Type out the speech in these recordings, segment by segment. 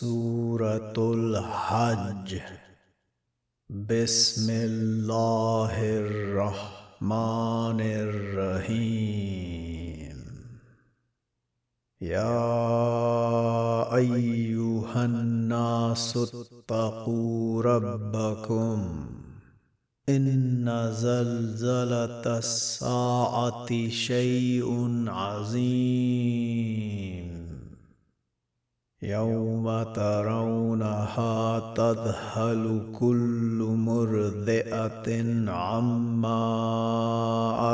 سورة الحج. بسم الله الرحمن الرحيم. يا أيها الناس اتقوا ربكم. إن زلزلة الساعة شيء عظيم. يوم ترونها تذهل كل مرضئة عما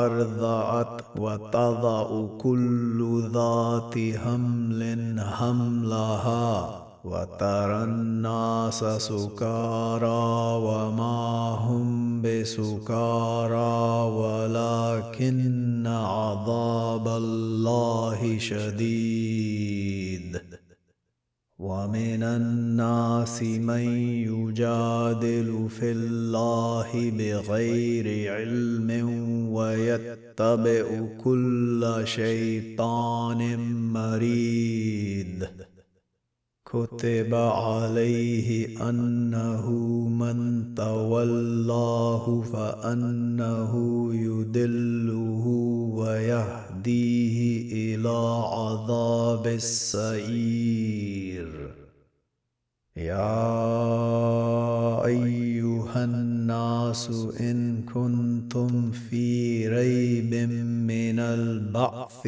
أرضعت وتضع كل ذات حمل حملها وترى الناس سكارى وما هم بسكارى ولكن عذاب الله شديد. ومن الناس من يجادل في الله بغير علم ويتبع كل شيطان مريد. كتب عليه أنه من تولاه فأنه يدله ويهديه إلى عذاب السعير. يا أيها الناس إن كنتم في ريب من البعث.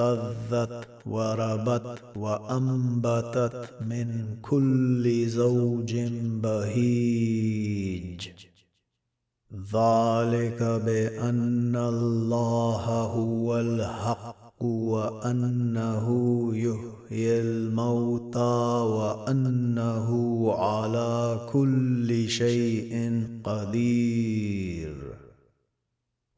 اهتزت وربت وأنبتت من كل زوج بهيج. ذلك بأن الله هو الحق وأنه يحيي الموتى وأنه على كل شيء قدير.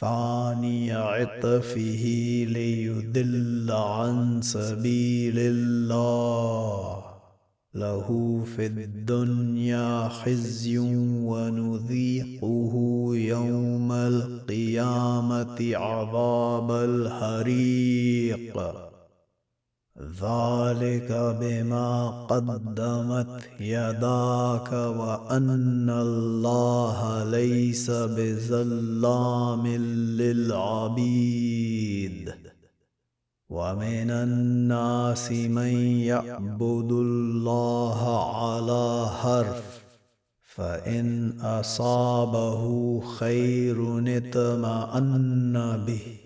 ثاني عطفه ليدل عن سبيل الله. له في الدنيا خزي ونذيقه يوم القيامة عذاب الحريق. ذلك بما قدمت يداك وأن الله ليس بظلام للعبيد. ومن الناس من يعبد الله على حرف فإن أصابه خير اطمأن به.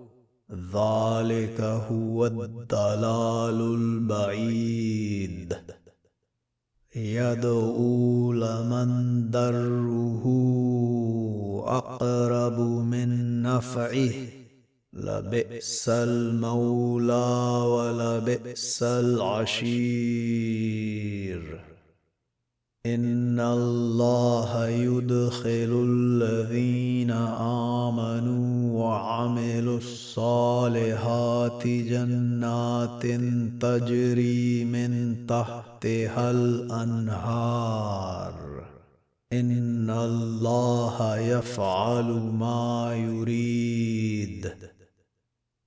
الضلال البعيد. يدعو لمن دره أقرب من نفعه. لبئس المولى ولبئس العشير. إن الله يدخل الذين آمنوا الصالحات جنات تجري من تحتها الأنهار. إن الله يفعل ما يريد.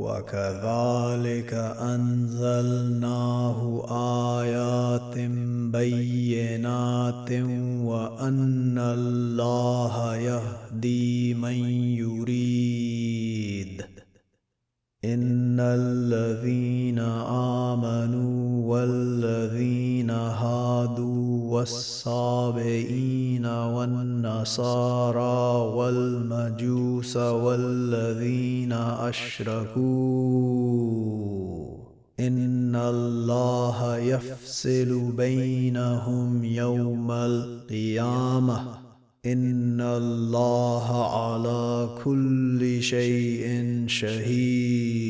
وكذلك أنزلناه آيات بينات وأن الله يهدي من يريد إن الذين والصابئين والنصارى والمجوس والذين أشركوا. إن الله يفصل بينهم يوم القيامة. إن الله على كل شيء شهيد.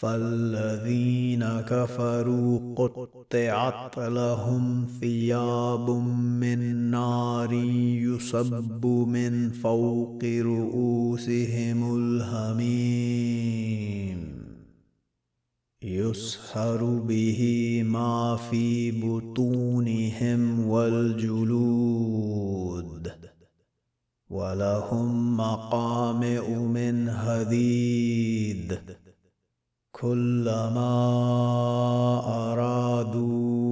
فالذين كفروا قطعت لهم ثياب من نار يصب من فوق رؤوسهم الهميم. يسهر به ما في بطونهم والجلود. ولهم مقامع من هديد. كلما أرادوا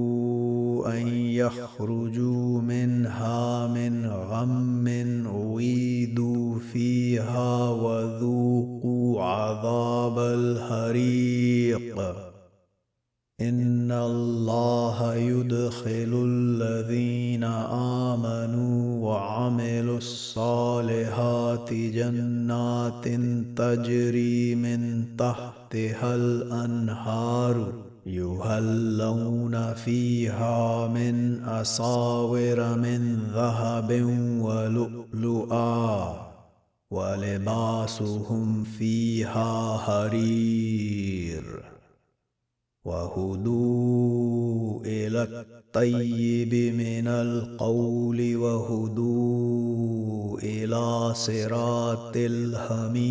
أن يخرجوا منها من غم اعيدوا فيها وذوقوا عذاب الحريق. إن الله يدخل الذين آمنوا وعملوا الصالحات جنات تجري من تحتها الأنهار يهلون فيها من اساور من ذهب ولؤلؤا ولباسهم فيها حرير وهدوا إلى الطيب من القول وهدوا إلى صراط الحميد.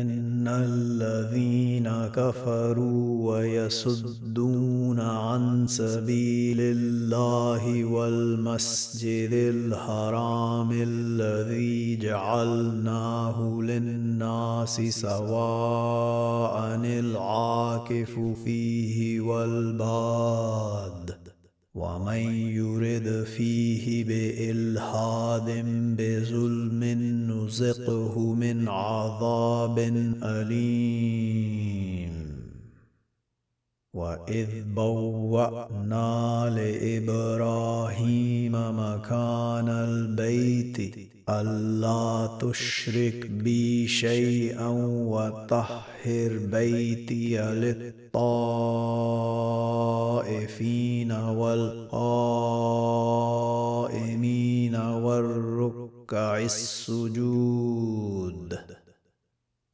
إن الذين كفروا ويصدون عن سبيل الله والمسجد الحرام الذي جعلناه للناس سواء العاكف فيه والباد ومن يرد فيه بالحاد بظلم نزقه من عذاب اليم واذ بوانا لابراهيم مكان البيت ألا تشرك بي شيئا وطهر بيتي للطائفين والقائمين والركع السجود.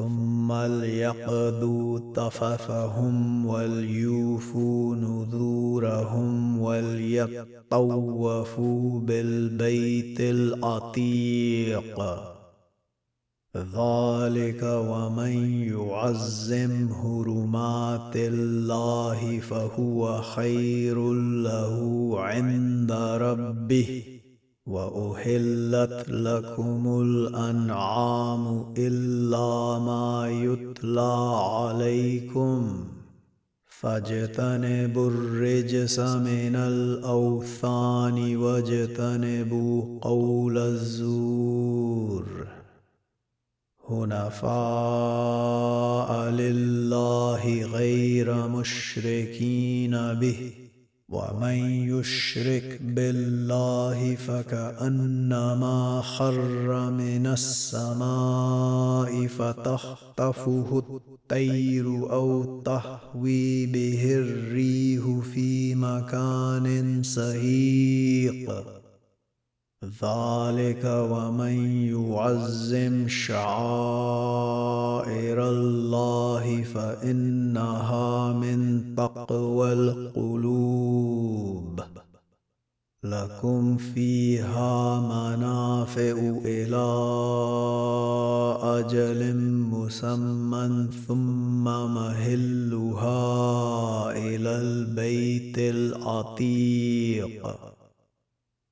ثم ليقضوا طففهم وليوفوا نذورهم وليطوفوا بالبيت العتيق ذلك ومن يعزم هرمات الله فهو خير له عند ربه. واحلت لكم الأنعام إلا ما يتلى عليكم. فاجتنبوا الرجس من الأوثان واجتنبوا قول الزور. هنفاء لله غير مشركين به. ومن يشرك بالله فكأنما خر من السماء فتخطفه الطير أو تهوي به الريح في مكان سهيق ذلك ومن يعزم شعائر الله فإنها من تقوى القلوب. لكم فيها منافع إلى أجل مسمى ثم مهلها إلى البيت العتيق.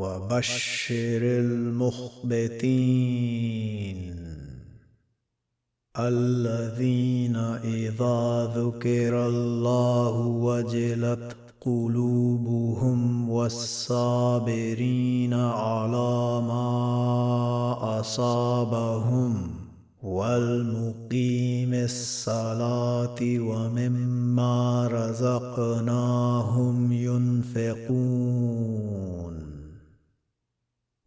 وبشر المخبتين الذين إذا ذكر الله وجلت قلوبهم والصابرين على ما أصابهم والمقيم الصلاة ومما رزقناهم ينفقون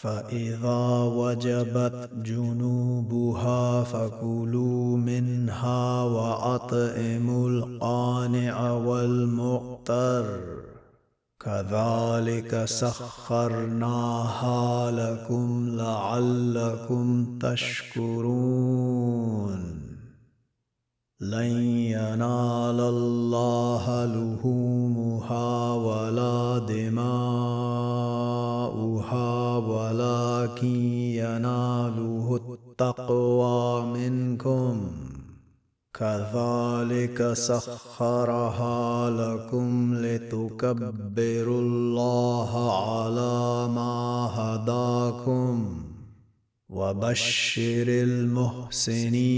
فاذا وجبت جنوبها فكلوا منها واطعموا القانع والمؤتر كذلك سخرناها لكم لعلكم تشكرون لن ينال الله لهومها ولا دماؤها ولكن يناله التقوى منكم. كذلك سخرها لكم لتكبروا الله على ما هداكم وبشر المحسنين.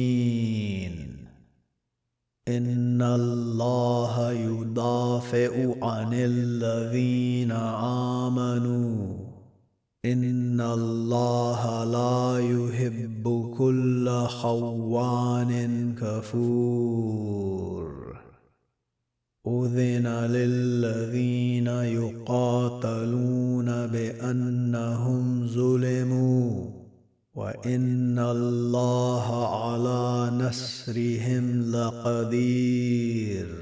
إن الله يدافع عن الذين آمنوا. إن الله لا يحب كل خوان كفور. أذن للذين يقاتلون بأنهم ظلموا وإن الله على نصرهم لقدير.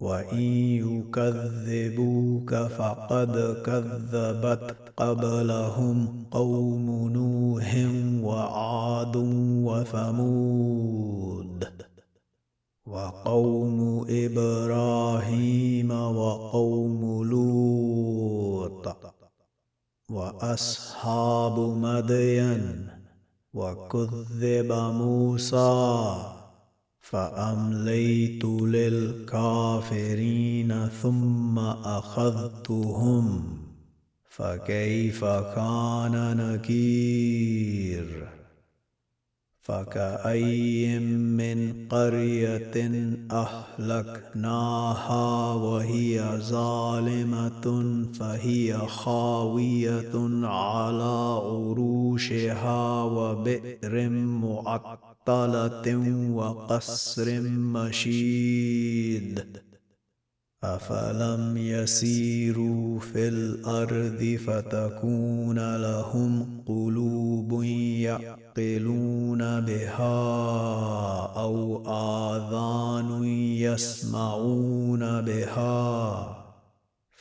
وان يكذبوك فقد كذبت قبلهم قوم نوح وعاد وثمود وقوم إبراهيم وقوم لوط واصحاب مدين وكذب موسى فأمليت للكافرين ثم أخذتهم فكيف كان نكير؟ فكأي من قرية أهلكناها وهي ظالمة فهي خاوية على عروشها وبئر معطلة وقصر مشيد. أفلم يسيروا في الأرض فتكون لهم قلوب يعقلون بها أو آذان يسمعون بها.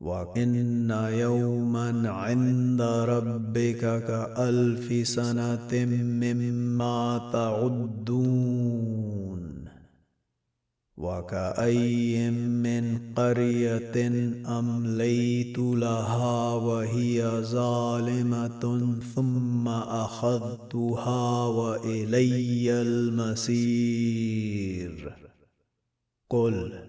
وان يوما عند ربك كالف سنه مما تعدون وكأي من قرية أمليت لها وهي ظالمة ثم أخذتها وإلي المسير قل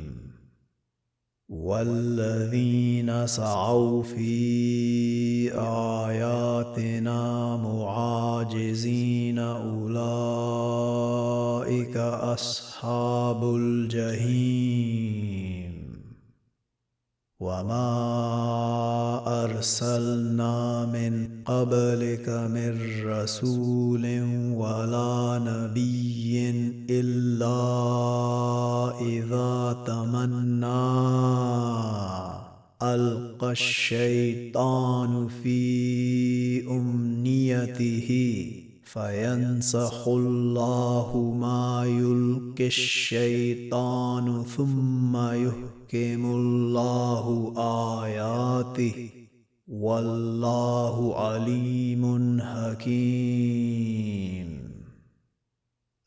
والذين سعوا في آياتنا معاجزين أولئك أصحاب الجحيم. وما أرسلنا من قبلك من رسول ولا نبي الشيطان في أمنيته فينسخ الله ما يلقي الشيطان ثم يحكم الله آياته. والله عليم حكيم.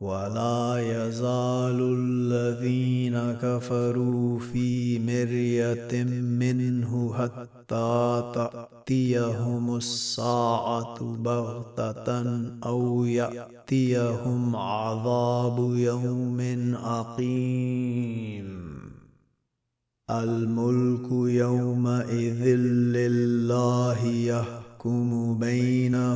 ولا يزال الذين كفروا في مرية منه حتى تأتيهم الساعة بغتة أو يأتيهم عذاب يوم اقيم الملك يومئذ لله يحكم بينهم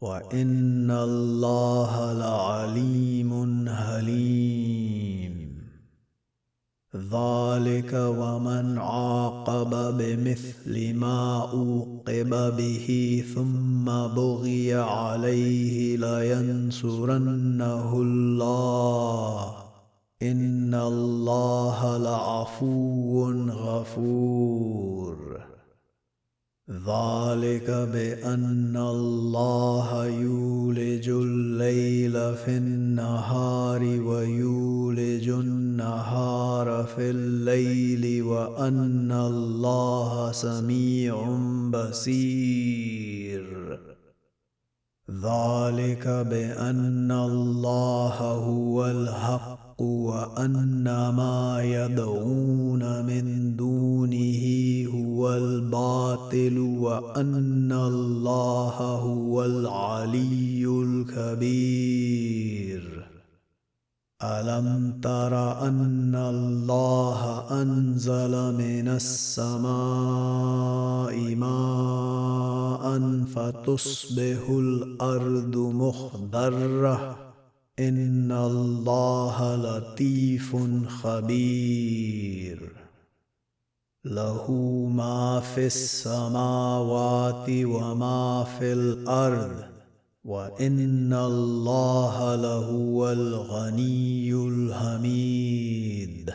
وان الله لعليم حليم. ذلك ومن عاقب بمثل ما اوقب به ثم بغي عليه لينصرنه الله ان الله لعفو غفور ذلك بأن الله يولج الليل في النهار ويولج النهار في الليل وأن الله سميع بصير. ذلك بأن الله هو الحق وأن ما وأن الله هو العلي الكبير. ألم تر أن الله أنزل من السماء ماء فتصبح الأرض مخضرة؟ إن الله لطيف خبير. له ما في السماوات وما في الأرض وان الله لهو الغني الحميد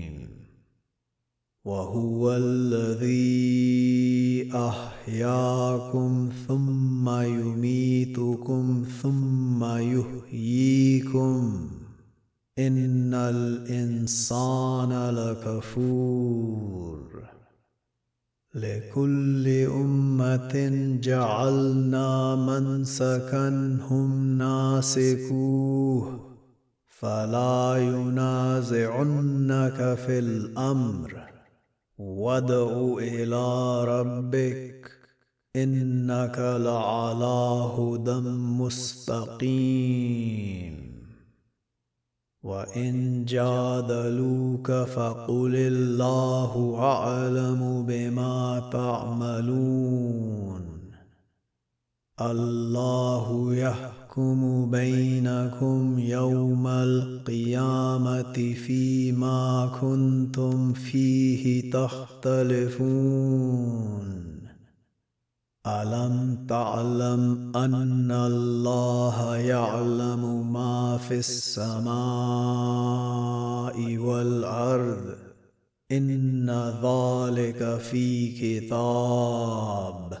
وهو الذي أحياكم ثم يميتكم ثم يحييكم. إن الإنسان لكفور. لكل أمة جعلنا منسكا هم ناسكوه. فلا ينازعنك في الأمر. وادع إلى ربك إنك لعلى هدى مستقيم. وإن جادلوك فقل الله أعلم بما تعملون. الله يحكم بينكم يوم القيامة فيما كنتم فيه تختلفون. ألم تعلم أن الله يعلم ما في السماء والأرض؟ إن ذلك في كتاب.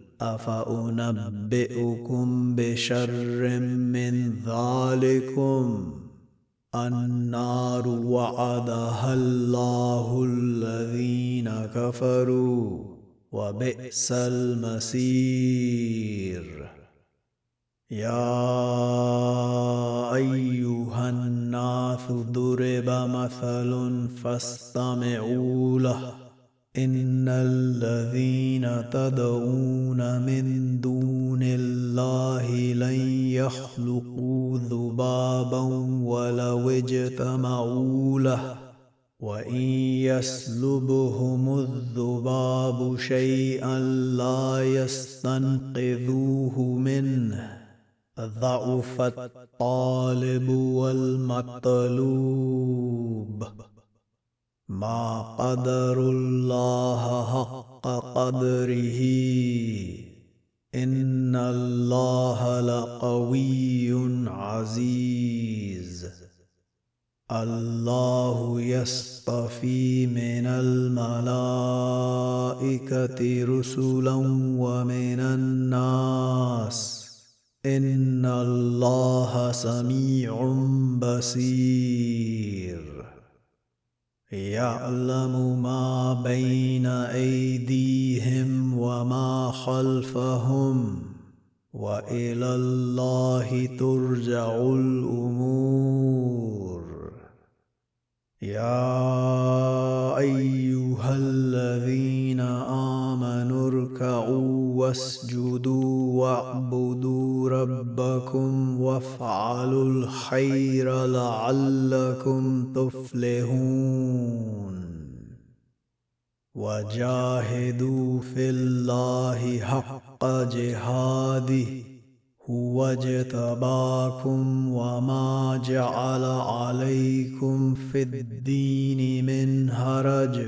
افانبئكم بشر من ذلكم؟ النار وعدها الله الذين كفروا وبئس المسير. يا ايها الناس ضرب مثل فاستمعوا له. إن الذين تدعون من دون الله لن يخلقوا ذبابا ولو اجتمعوا له وإن يسلبهم الذباب شيئا لا يستنقذوه منه ضعف الطالب والمطلوب. ما قدر الله حق قدره. إن الله لقوي عزيز. الله يصطفي من الملائكة رسلا ومن الناس. إن الله سميع بصير. يعلم ما بين ايديهم وما خلفهم والى الله ترجع الأمور يا ايها الذين امنوا اركعوا واسجدوا واعبدوا ربكم وافعلوا الخير لعلكم تفلحون. وجاهدوا في الله حق جهاده هو اجتباكم وما جعل عليكم في الدين من هرج